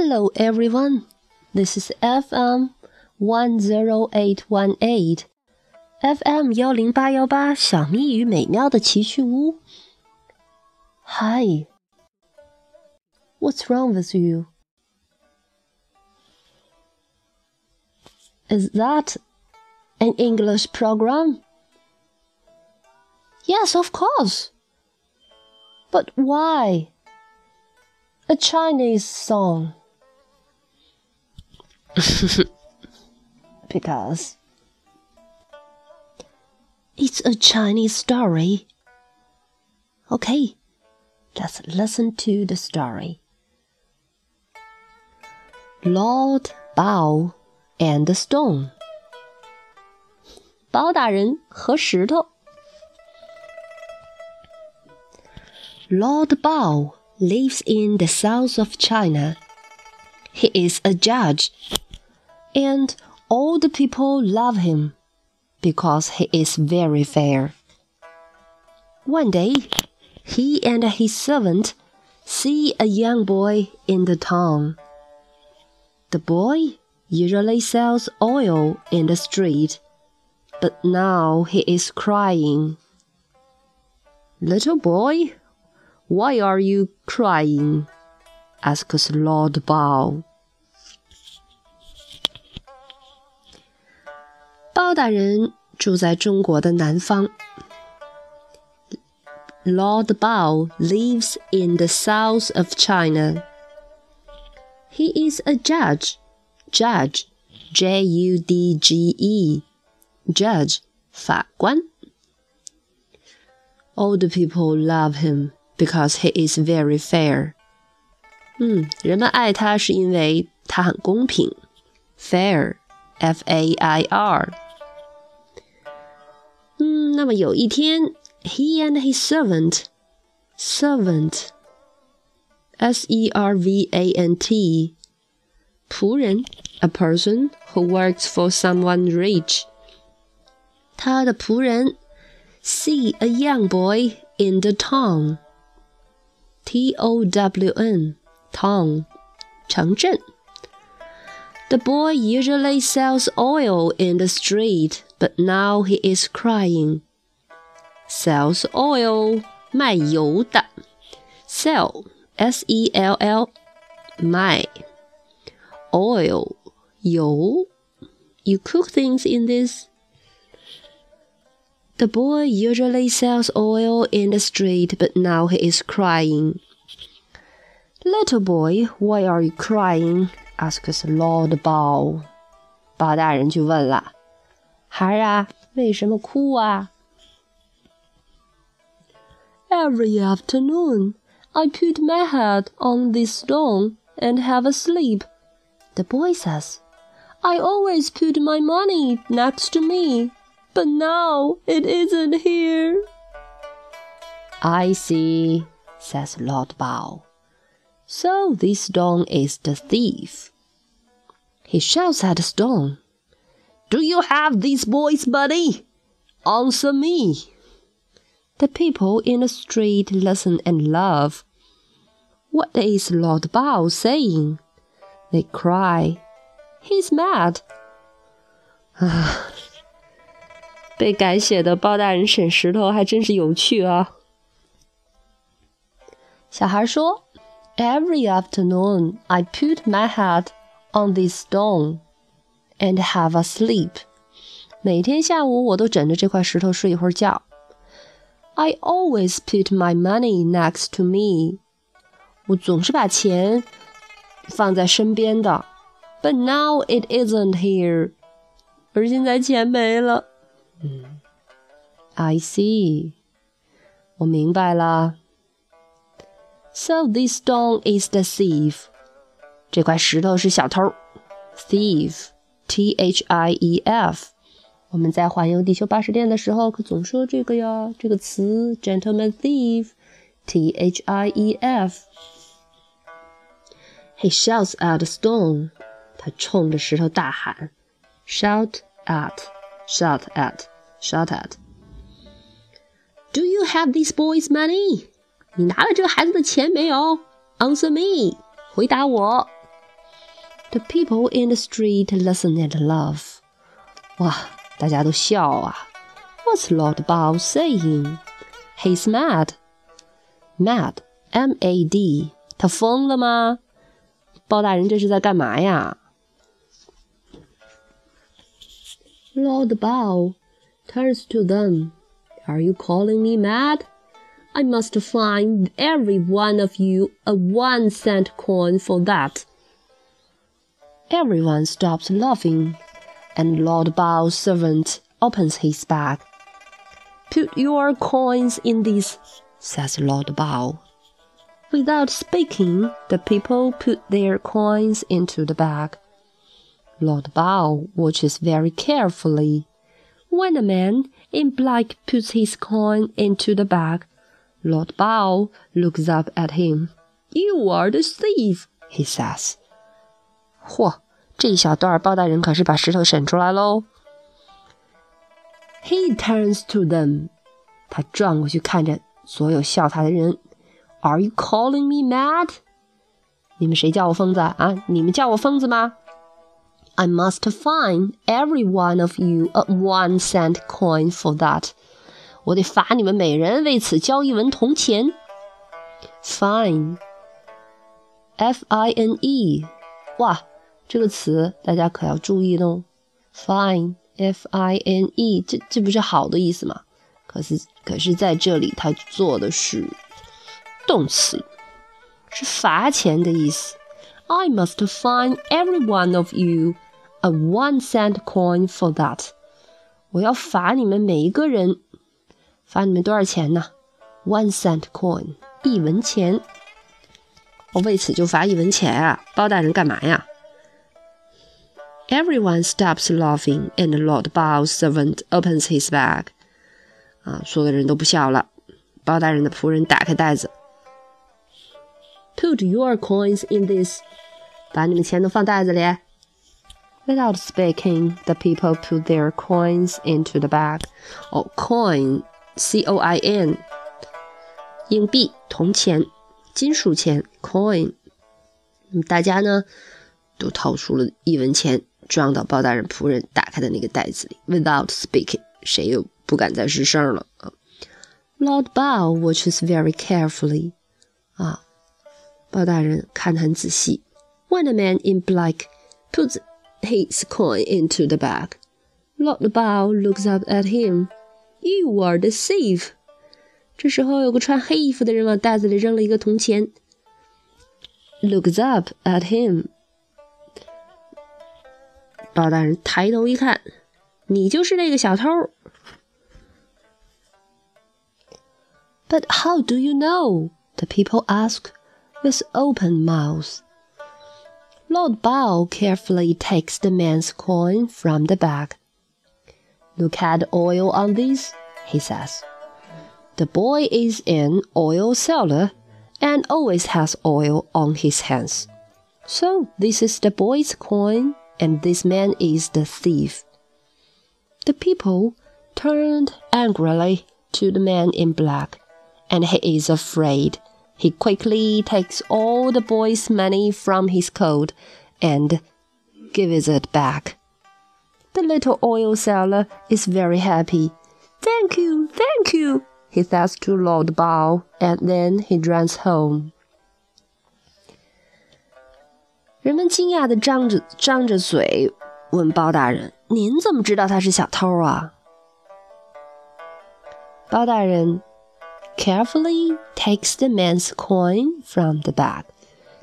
Hello, everyone. This is FM one zero eight one eight. FM 幺零八幺八，小咪与美妙的奇趣屋。Hi. What's wrong with you? Is that an English program? Yes, of course. But why? A Chinese song. because it's a Chinese story. Okay, let's listen to the story. Lord Bao and the Stone. 包大人和石头。Lord Bao lives in the south of China. He is a judge, and all the people love him because he is very fair. One day, he and his servant see a young boy in the town. The boy usually sells oil in the street, but now he is crying. Little boy, why are you crying? asks Lord Bao. 包大人住在中国的南方。Lord Bao lives in the south of China. He is a judge. Judge, J U D G E, judge, 法官. Old people love him because he is very fair. 嗯，人们爱他是因为他很公平，fair, F A I R。嗯，那么有一天，he and his servant, servant, S E R V A N T，仆人，a person who works for someone rich。他的仆人，see a young boy in the town。T O W N town 城镇。The boy usually sells oil in the street, but now he is crying. Sells oil 卖油的，sell s e l l 卖 oil 油。You cook things in this. The boy usually sells oil in the street, but now he is crying. Little boy, why are you crying? asks Lord Bao. 包大人就问了：“孩儿啊，为什么哭啊？” Every afternoon, I put my head on this stone and have a sleep. The boy says, I always put my money next to me but now it isn't here. I see, says Lord Bao. So this stone is the thief. He shouts at the stone. Do you have this boy's money? Answer me. The people in the street listen and love. What is Lord Bao saying? They cry. He's mad. 啊，被改写的包大人审石头还真是有趣啊！小孩说：“Every afternoon, I put my head on this stone and have a sleep。”每天下午我都枕着这块石头睡一会儿觉。I always put my money next to me。我总是把钱放在身边的。But now it isn't here。而现在钱没了。嗯，I see，我明白了。So this stone is the thief，这块石头是小偷。Thief，T H I E F。 我们在环游地球巴士店的时候，可总说这个呀，这个词，gentleman thief，T H I E F。He shouts at the stone，他冲着石头大喊，shout at，shout at。Shout at. Do you have this boy's money? 你拿了这个孩子的钱没有？Answer me. 回答我。 The people in the street listen and laugh. 哇， 大家都笑啊。What's Lord Bao saying? He's mad. Mad, M-A-D. 他疯了吗？包大人这是在干嘛呀？Lord Bao turns to them. Are you calling me mad? I must find every one of you a one cent coin for that. Everyone stops laughing, and Lord Bao's servant opens his bag. Put your coins in this, says Lord Bao. Without speaking, the people put their coins into the bag. Lord Bao watches very carefully. When a man in black puts his coin into the bag, Lord Bao looks up at him. You are the thief, he says. 嚯，这一小段包大人可是把石头审出来喽。He turns to them，他转过去看着所有笑他的人。Are you calling me mad？你们谁叫我疯子啊？你们叫我疯子吗？I must fine every one of you a one cent coin for that。我得罚你们每人为此交一文铜钱。Fine，F I N E，哇！ 这个词大家可要注意喽，fine，f i n e，这这不是好的意思吗？可是可是在这里它做的是动词，是罚钱的意思。I must fine every one of you a one cent coin for that。我要罚你们每一个人，罚你们多少钱呢？One cent coin，一文钱。我为此就罚一文钱啊！包大人干嘛呀 ？Everyone stops laughing, and Lord Bao's servant opens his bag. 啊，所有的人都不笑了。包大人的仆人打开袋子，Put your coins in this. 把你们钱都放袋子里。Without speaking, the people put their coins into the bag. 哦，coin, C-O-I-N，硬币、铜钱、金属钱，coin。大家呢都掏出了一文钱。 装到包大人仆人打开的那个袋子里，without speaking，谁又不敢再吱声了啊？Lord Bao watches very carefully，啊，包大人看得很仔细。When a man in black puts his coin into the bag, Lord Bao looks up at him. You are the thief. 这时候有个穿黑衣服的人往袋子里扔了一个铜钱。Looks up at him. 包大人抬头一看，你就是那个小偷。But how do you know? The people ask with open mouths. Lord Bao carefully takes the man's coin from the bag. Look at the oil on this, he says. The boy is an oil seller and always has oil on his hands. So this is the boy's coin and this man is the thief. The people turned angrily to the man in black, and he is afraid. He quickly takes all the boy's money from his coat and gives it back. The little oil seller is very happy. Thank you, thank you, he says to Lord Bao, and then he runs home. 人们惊讶地张着张着嘴问包大人：“您怎么知道他是小偷啊？”包大人 carefully takes the man's coin from the bag。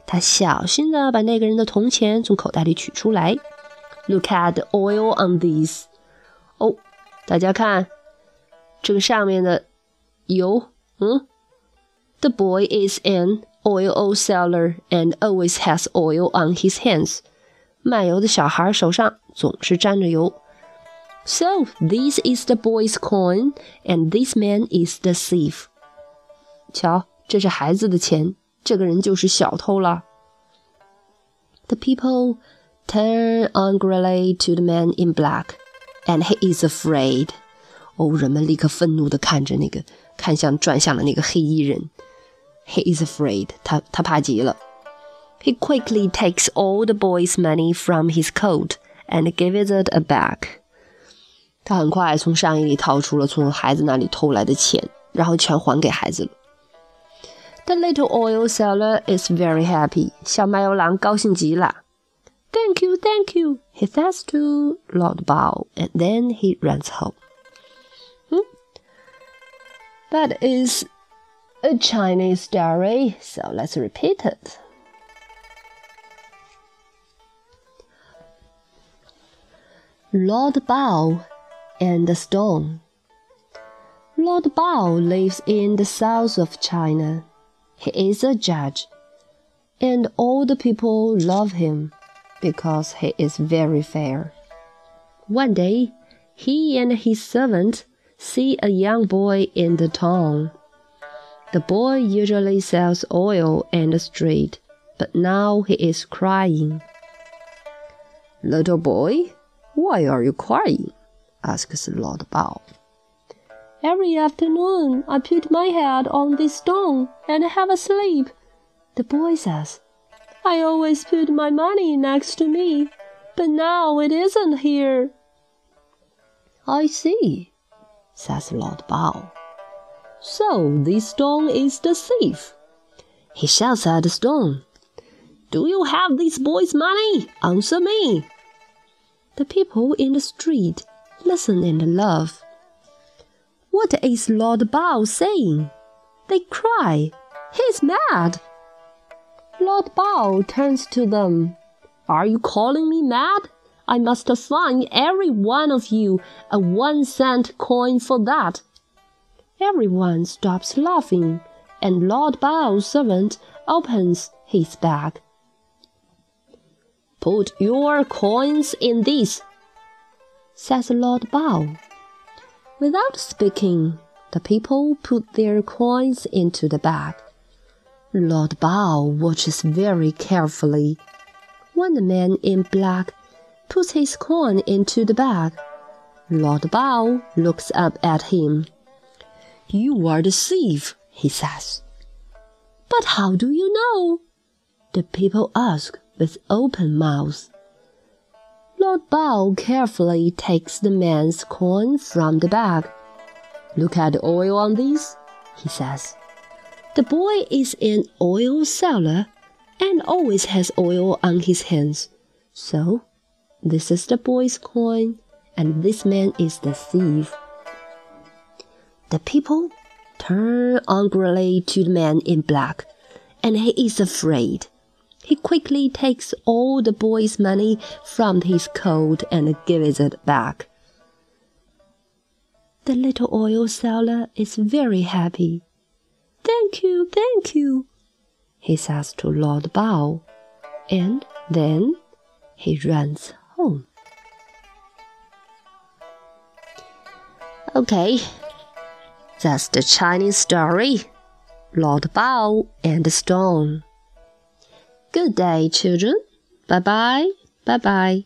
他小心地把那个人的铜钱从口袋里取出来。Look at the oil on these。哦，大家看这个上面的油，嗯，The boy is in。oil seller and always has oil on his hands. 卖油的小孩手上总是沾着油。So this is the boy's coin, and this man is the thief. 瞧，这是孩子的钱，这个人就是小偷了。The people turn angrily to the man in black, and he is afraid. 哦，人们立刻愤怒地看着那个，看向转向了那个黑衣人。 He is afraid. 他他怕极了。 He quickly takes all the boy's money from his coat and gives it back. 他很快从上衣里掏出了从孩子那里偷来的钱，然后全还给孩子了。The little oil seller is very happy. 小卖油郎高兴极了。Thank you, thank you, he says to Lord Bao, and then he runs home. Hmm? That is a Chinese story, so let's repeat it. Lord Bao and the Stone. Lord Bao lives in the south of China. He is a judge, and all the people love him because he is very fair. One day, he and his servant see a young boy in the town. The boy usually sells oil in the street, but now he is crying. Little boy, why are you crying? asks Lord Bao. Every afternoon I put my head on this stone and have a sleep, the boy says. I always put my money next to me, but now it isn't here. I see, says Lord Bao. So this stone is the thief. He shouts at the stone. Do you have this boy's money? Answer me. The people in the street listen and laugh. What is Lord Bao saying? They cry. He's mad. Lord Bao turns to them. Are you calling me mad? I must fine every one of you a one cent coin for that. Everyone stops laughing, and Lord Bao's servant opens his bag. Put your coins in this, says Lord Bao. Without speaking, the people put their coins into the bag. Lord Bao watches very carefully. When the man in black puts his coin into the bag, Lord Bao looks up at him. You are the thief, he says. But how do you know? The people ask with open mouths. Lord Bao carefully takes the man's coin from the bag. Look at the oil on these, he says. The boy is an oil seller and always has oil on his hands. So, this is the boy's coin, and this man is the thief. The people turn angrily to the man in black, and he is afraid. He quickly takes all the boy's money from his coat and gives it back. The little oil seller is very happy. Thank you, thank you, he says to Lord Bao, and then he runs home. Okay, that's the Chinese story. Lord Bao and the Stone. Good day, children. Bye bye. Bye bye.